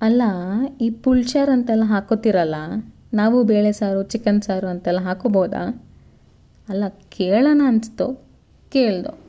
ಅಲ್ಲ, ಈ ಪುಳ್ಸಾರು ಅಂತೆಲ್ಲ ಹಾಕೋತಿರಲ್ಲ? ನಾವು ಬೇಳೆ ಸಾರು, ಚಿಕನ್ ಸಾರು ಅಂತೆಲ್ಲ ಹಾಕೋಬೋದಾ? ಅಲ್ಲ, ಕೇಳೋಣ ಅನಿಸ್ತು. ಕೇಳ್ದೋ.